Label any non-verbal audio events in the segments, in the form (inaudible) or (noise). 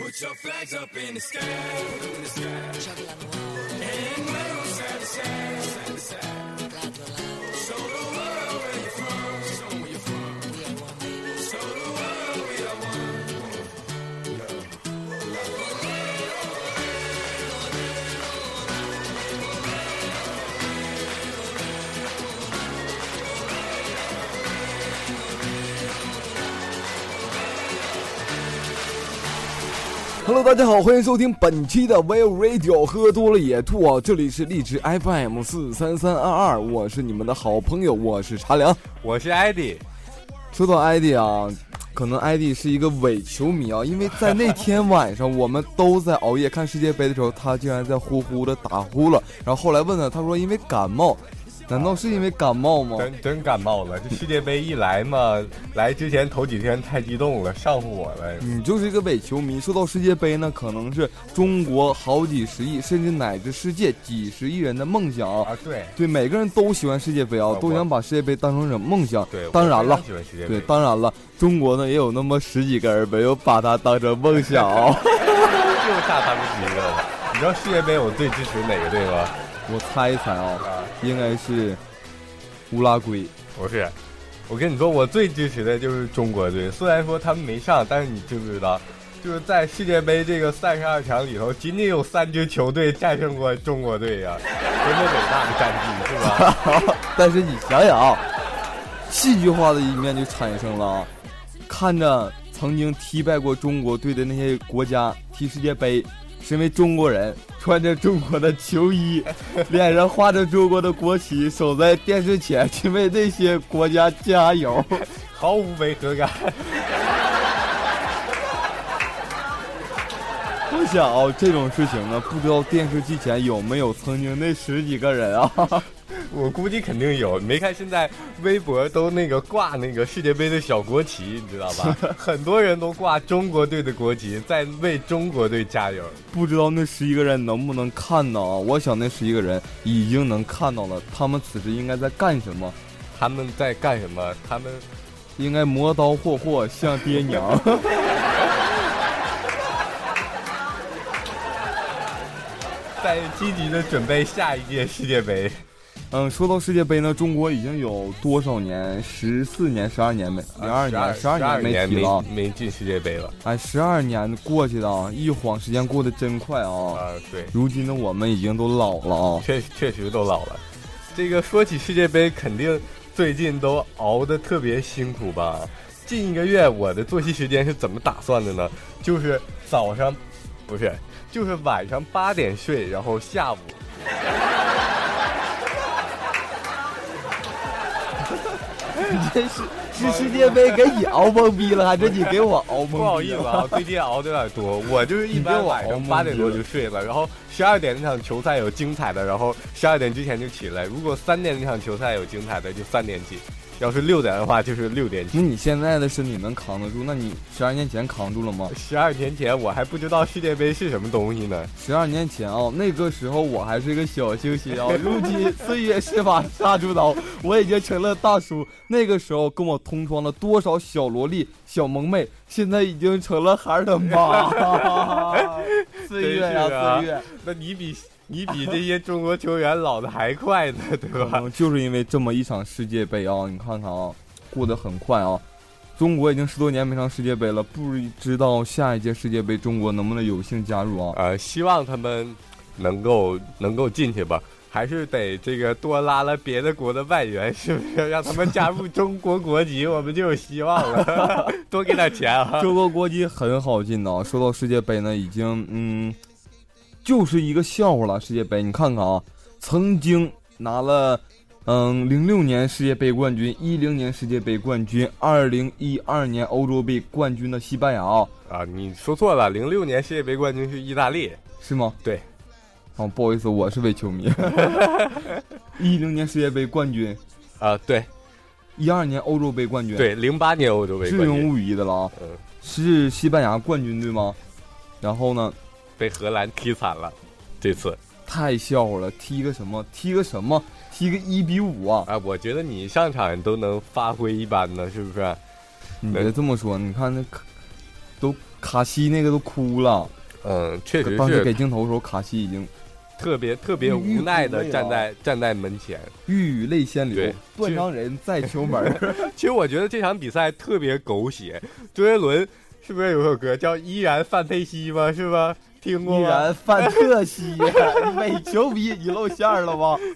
Put your flags up in the sky, in the sky. And wave side to side, side to side. Hello，大家好，欢迎收听本期的 Well Radio，喝多了也吐啊！这里是荔枝 FM 四三三二二，我是你们的好朋友，我是茶凉。我是艾迪，说到艾迪啊，可能艾迪是一个伪球迷啊，因为在那天晚上我们都在熬夜看世界杯的时候，他竟然在呼呼的打呼了。然后后来问他，他说因为感冒，难道是因为感冒吗？真真感冒了。这世界杯一来嘛，(laughs) 来之前头几天太激动了，上火了。你就是一个伪球迷。说到世界杯呢，可能是中国好几十亿，甚至乃至世界几十亿人的梦想啊。啊，对对，每个人都喜欢世界杯啊，都想把世界杯当成一种梦想。对，当然了喜欢世界杯。对，当然了，中国呢也有那么十几个人没有把它当成梦想。就差他们几个了。你知道世界杯我最支持哪个队吗？我猜一猜啊，啊，应该是乌拉圭。不是。我跟你说，我最支持的就是中国队。虽然说他们没上，但是你知不知道，就是在世界杯这个三十二强里头，仅仅有三支球队战胜过中国队呀、多么伟大的战绩，是吧？(laughs) 但是你想想啊，戏剧化的一面就产生了啊，看着曾经踢败过中国队的那些国家踢世界杯，身为中国人，穿着中国的球衣，(laughs) 脸上画着中国的国旗，守在电视前去为那些国家加油。毫无违和感。(laughs) 我想啊，这种事情呢，不知道电视机前有没有曾经那十几个人啊？我估计肯定有，没看现在微博都那个挂那个世界杯的小国旗，你知道吧？(laughs) 很多人都挂中国队的国旗，在为中国队加油。不知道那十一个人能不能看到啊？我想那十一个人已经能看到了，他们此时应该在干什么？他们在干什么？他们应该磨刀霍霍向爹娘。(laughs) 在积极的准备下一届世界杯。嗯，说到世界杯呢，中国已经有多少年？十四年、十二年没？零二年、十二年年没踢了。没没进世界杯了。哎，十二年过去了啊，一晃时间过得真快啊！啊，对，如今的我们已经都老了啊。确确实都老了。这个说起世界杯，肯定最近都熬得特别辛苦吧？近一个月我的作息时间是怎么打算的呢？就是早上，不是，就是晚上八点睡，然后下午。(laughs) 这是是世界杯给你熬懵逼了，还是你给我熬懵？不好意思啊，最近熬的有点多。我就是一般晚上八点多就睡了，然后十二点那场球赛有精彩的，然后十二点之前就起来。如果三点那场球赛有精彩的，就三点起；要是六点的话，就是六点起。那你现在的身体能扛得住？那你十二年前扛住了吗？十二年前我还不知道世界杯是什么东西呢。十二年前啊，那个时候我还是个小星星啊。如今岁月是把杀猪刀，我已经成了大叔。那个时候跟我同窗的多少小萝莉、小萌妹，现在已经成了孩儿的妈。(laughs) 岁月呀、啊岁月，那你比你比这些中国球员老的还快呢，(laughs) 对吧？嗯，就是因为这么一场世界杯啊，你看看啊，过得很快啊。中国已经十多年没上世界杯了，不知道下一届世界杯中国能不能有幸加入啊？呃，希望他们能够能够进去吧。还是得这个多拉拉别的国的外援，是不是？让他们加入中国国籍，我们就有希望了。(laughs) 多给点钱啊！中国国籍很好进的啊。说到世界杯呢，已经嗯，就是一个笑话了。世界杯，你看看啊，曾经拿了嗯零六年世界杯冠军，一零年世界杯冠军，二零一二年欧洲杯冠军的西班牙啊，啊，你说错了，零六年世界杯冠军是意大利。是吗？对。哦，不好意思，我是伪球迷。(laughs) 一零年世界杯冠军，啊，对一二年欧洲杯冠军，，对，零八年欧洲杯是冠军庸无疑的了啊。嗯是西班牙冠军对吗？然后呢，被荷兰踢惨了，这次太笑话了，踢个什么？踢个什么？踢个一比五啊！啊，我觉得你上场都能发挥一般呢，是不是？你别这么说，你看那可都卡西那个都哭了，嗯，确实当时给镜头的时候，卡西已经特别特别无奈的站在站在门前。欲语泪先流，断肠人在球门。(laughs) 其实我觉得这场比赛特别狗血。周杰伦是不是有首歌叫《依然范佩西》吗？是吧？听过依吗？然范特西，伪球迷你露馅儿了吗？(laughs)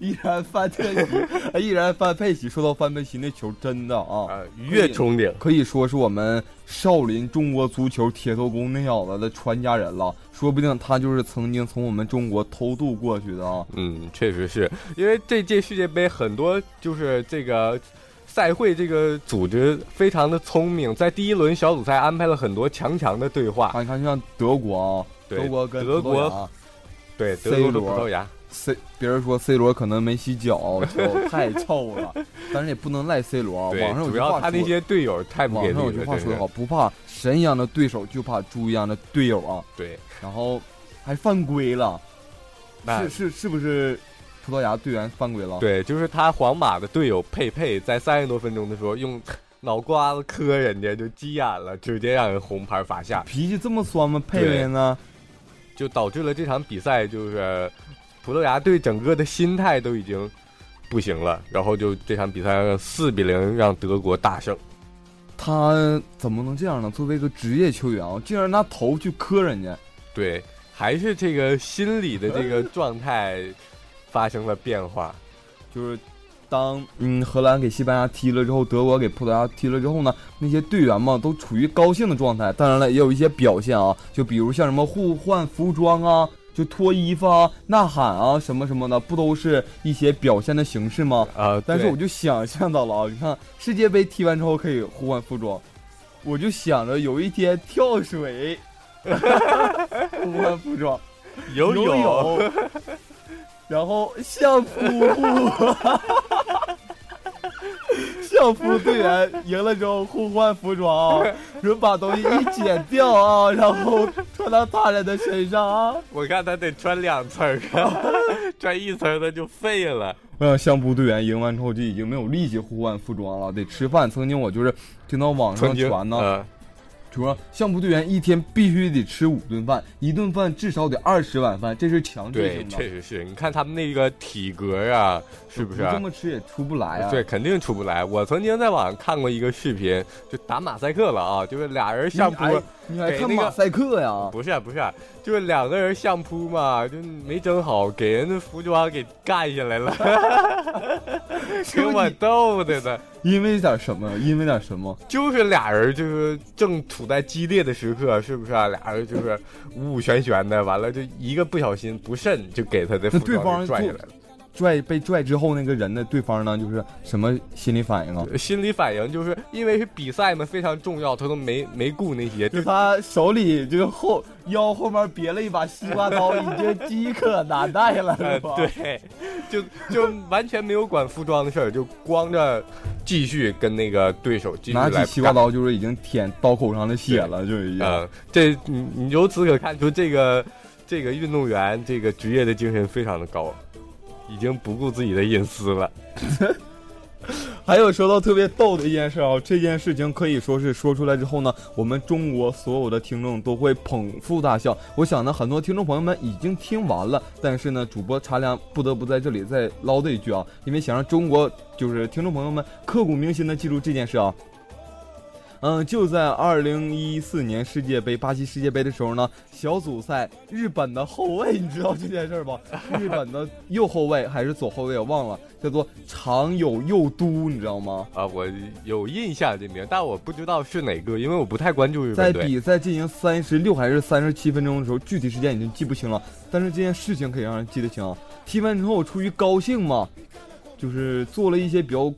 依然范特西，(laughs) 依然范佩西。说到范佩西那球，真的啊，啊，鱼跃冲顶。可以说是我们少林中国足球铁头功那小子的传家人了。说不定他就是曾经从我们中国偷渡过去的啊。嗯，确实是因为这届世界杯很多就是这个赛会这个组织非常的聪明，在第一轮小组赛安排了很多强强的对话。啊，你看像德国啊，德国跟德国啊对，C 德国和罗葡萄牙。C，别人说 C 罗可能没洗脚，脚太臭了，(laughs) 但是也不能赖 C 罗啊。网上有，句话说，他那些队友太不网上有给力了，真是句话说得好，不怕神一样的对手，就怕猪一样的队友啊。对，然后还犯规了，是是是不是葡萄牙队员犯规了？，对，就是他皇马的队友佩佩在三十多分钟的时候用脑瓜子磕人家，就急眼了，直接让人红牌罚下，脾气这么酸吗？佩佩呢？就导致了这场比赛就是葡萄牙队整个的心态都已经不行了，然后就这场比赛四比零让德国大胜。他怎么能这样呢？作为一个职业球员啊，竟然拿头去磕人家。对，还是这个心理的这个状态发生了变化。就是当嗯荷兰给西班牙踢了之后，德国给葡萄牙踢了之后呢，那些队员嘛都处于高兴的状态。当然了，也有一些表现啊，就比如像什么互换服装啊，就脱衣服啊、呐喊啊什么什么的，不都是一些表现的形式吗？啊、对但是我就想象到了啊，你看世界杯踢完之后可以互换服装，我就想着有一天跳水，(laughs) 互换服装。游游泳，然后相扑互，(laughs) 相扑队员赢了之后互换服装啊，人把东西一剪掉啊，(laughs) 然后穿到他人的身上啊。我看他得穿两层儿啊，(laughs) 穿一层他就废了。我想相扑队员赢完之后就已经没有力气互换服装了，得吃饭。曾经我就是听到网上传呢，主要，项目队员一天必须得吃五顿饭，一顿饭至少得二十碗饭，这是强制，性的。确实是你看他们那个体格啊，是不是？这么吃也出不来啊。对，肯定出不来。我曾经在网上看过一个视频，就打马赛克了啊，就是俩人相扑，给那个看马赛克呀？不是啊不是啊，就是两个人相扑嘛，就没整好，给人的服装给干下来了，(laughs) 给我逗的呢。因为点什么？因为点什么？就是俩人就是正处在激烈的时刻，是不是啊？俩人就是五五玄玄的，完了就一个不小心不慎就给他的服装给拽下来了。拽被拽之后，那个人的对方呢，就是什么心理反应啊？心理反应就是因为是比赛嘛，非常重要，他都没没顾那些，就就是他手里这个后腰后面别了一把西瓜刀，已经饥渴难耐了，(laughs) 呃是吧？对，就就完全没有管服装的事儿，就光着继续跟那个对手继续拿起西瓜。刀就是已经舔刀口上的血了，就已经。嗯，这你你由此可看出这个这个运动员这个职业的精神非常的高，已经不顾自己的隐私了。(laughs) 还有说到特别逗的一件事啊，这件事情可以说是说出来之后呢，我们中国所有的听众都会捧腹大笑。我想呢，很多听众朋友们已经听完了，但是呢，主播茶凉不得不在这里再唠叨一句啊，因为想让中国就是听众朋友们刻骨铭心的记住这件事啊。嗯，就在二零一四年世界杯巴西世界杯的时候呢，小组赛日本的后卫，你知道这件事儿吧？日本的右后卫还是左后卫，我忘了，叫做长友佑都，你知道吗？啊，我有印象这名，但我不知道是哪个，因为我不太关注日在本队。比赛进行三十六还是三十七分钟的时候，具体时间已经记不清了，但是这件事情可以让人记得清啊。踢完之后出于高兴嘛，就是做了一些比较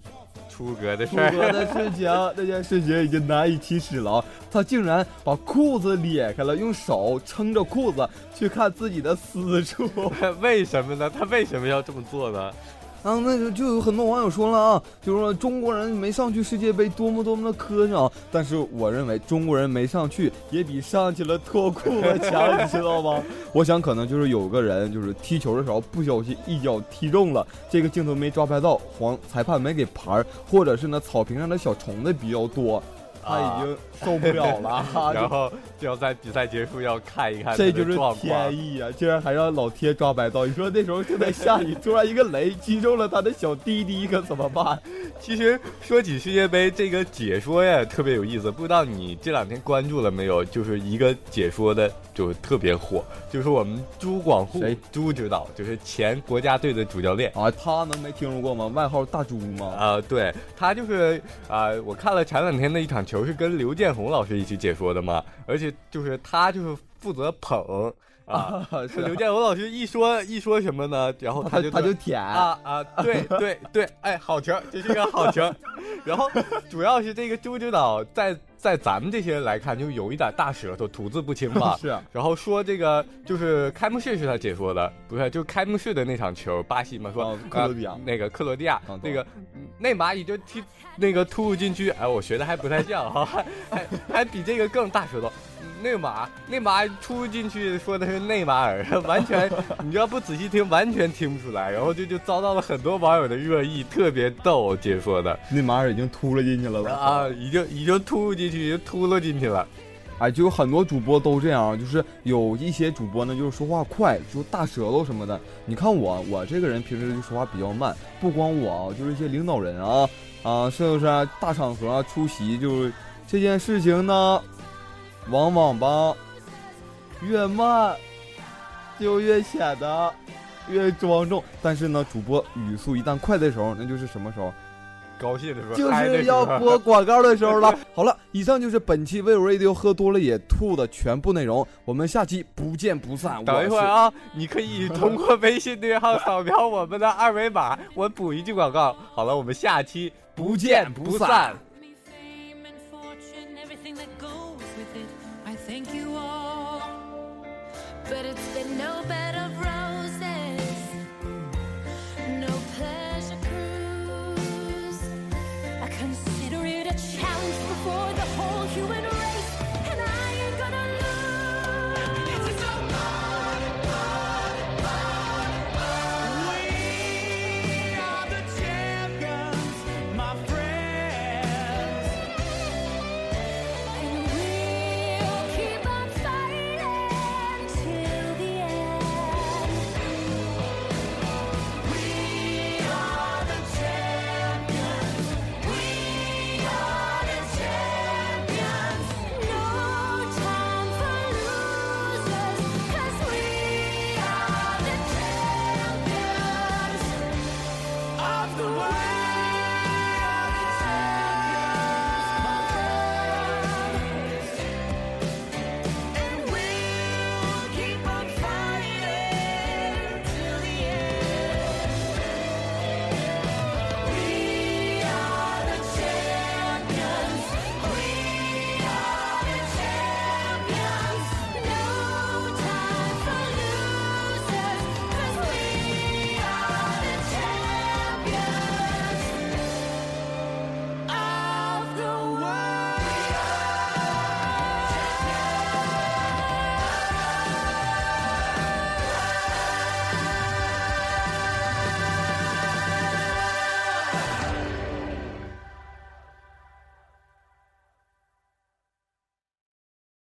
出格的事儿，格的事情，那件事情已经难以启齿了啊。他竟然把裤子裂开了，用手撑着裤子去看自己的私处。(laughs) 为什么呢？他为什么要这么做呢？啊，那就就有很多网友说了啊，就说中国人没上去世界杯多么多么的磕碜啊，但是我认为中国人没上去也比上去了脱裤子强，你知道吗？(laughs) 我想可能就是有个人就是踢球的时候不小心一脚踢中了，这个镜头没抓拍到，黄裁判没给牌儿，或者是呢草坪上的小虫子比较多。他已经受不了了，(laughs) 然后就要在比赛结束要看一看这就是天。意啊！竟然还让老天抓白道。你说那时候正在下雨，突然一个雷击中了他的小弟弟，可怎么办？(laughs) 其实说起世界杯这个解说呀，特别有意思。不知道你这两天关注了没有？就是一个解说的，就特别火，就是我们朱广沪谁朱指导，就是前国家队的主教练。啊，他能没听说过吗？外号大猪吗？啊、对他就是啊、我看了前两天的一场球是跟刘建宏老师一起解说的嘛，而且就是他就是负责捧啊，(laughs) 是刘建宏老师一说一说什么呢，然后他就他就舔啊啊，对 (laughs) 对对，哎，好球，这是一个好球。然后主要是这个朱指导在在咱们这些人来看，就有一点大舌头，吐字不清嘛。(laughs) 是啊然后说这个就是开幕式是他解说的，不是，就是开幕式的那场球，巴西嘛，说、哦克罗地亚呃那个克罗地亚、啊那个嗯内马尔已经踢那个突入禁区，哎，我学的还不太像哈，还还还比这个更大舌头。内马尔，内马尔突入禁区说的是内马尔，完全你要不仔细听，完全听不出来。然后就就遭到了很多网友的热议，特别逗解说的内马尔已经突了进去了吧？啊，已经已经突入进去，已经突了进去了。哎，就有很多主播都这样，就是有一些主播呢，就是说话快，就大舌头什么的。你看我，我这个人平时就说话比较慢，不光我啊，就是一些领导人啊啊，是不是啊大场合啊出席，就是这件事情呢，往往吧越慢就越显得越庄重。但是呢，主播语速一旦快的时候，那就是什么时候？高兴的时候，就是要播广告的时候了。好了，以上就是本期 We Radio 喝多了也吐的全部内容，我们下期不见不散。等一会儿啊，你可以通过微信对号扫描我们的二维码，我补一句广告。好了，我们下期不见不散。But it's been no bed of roses.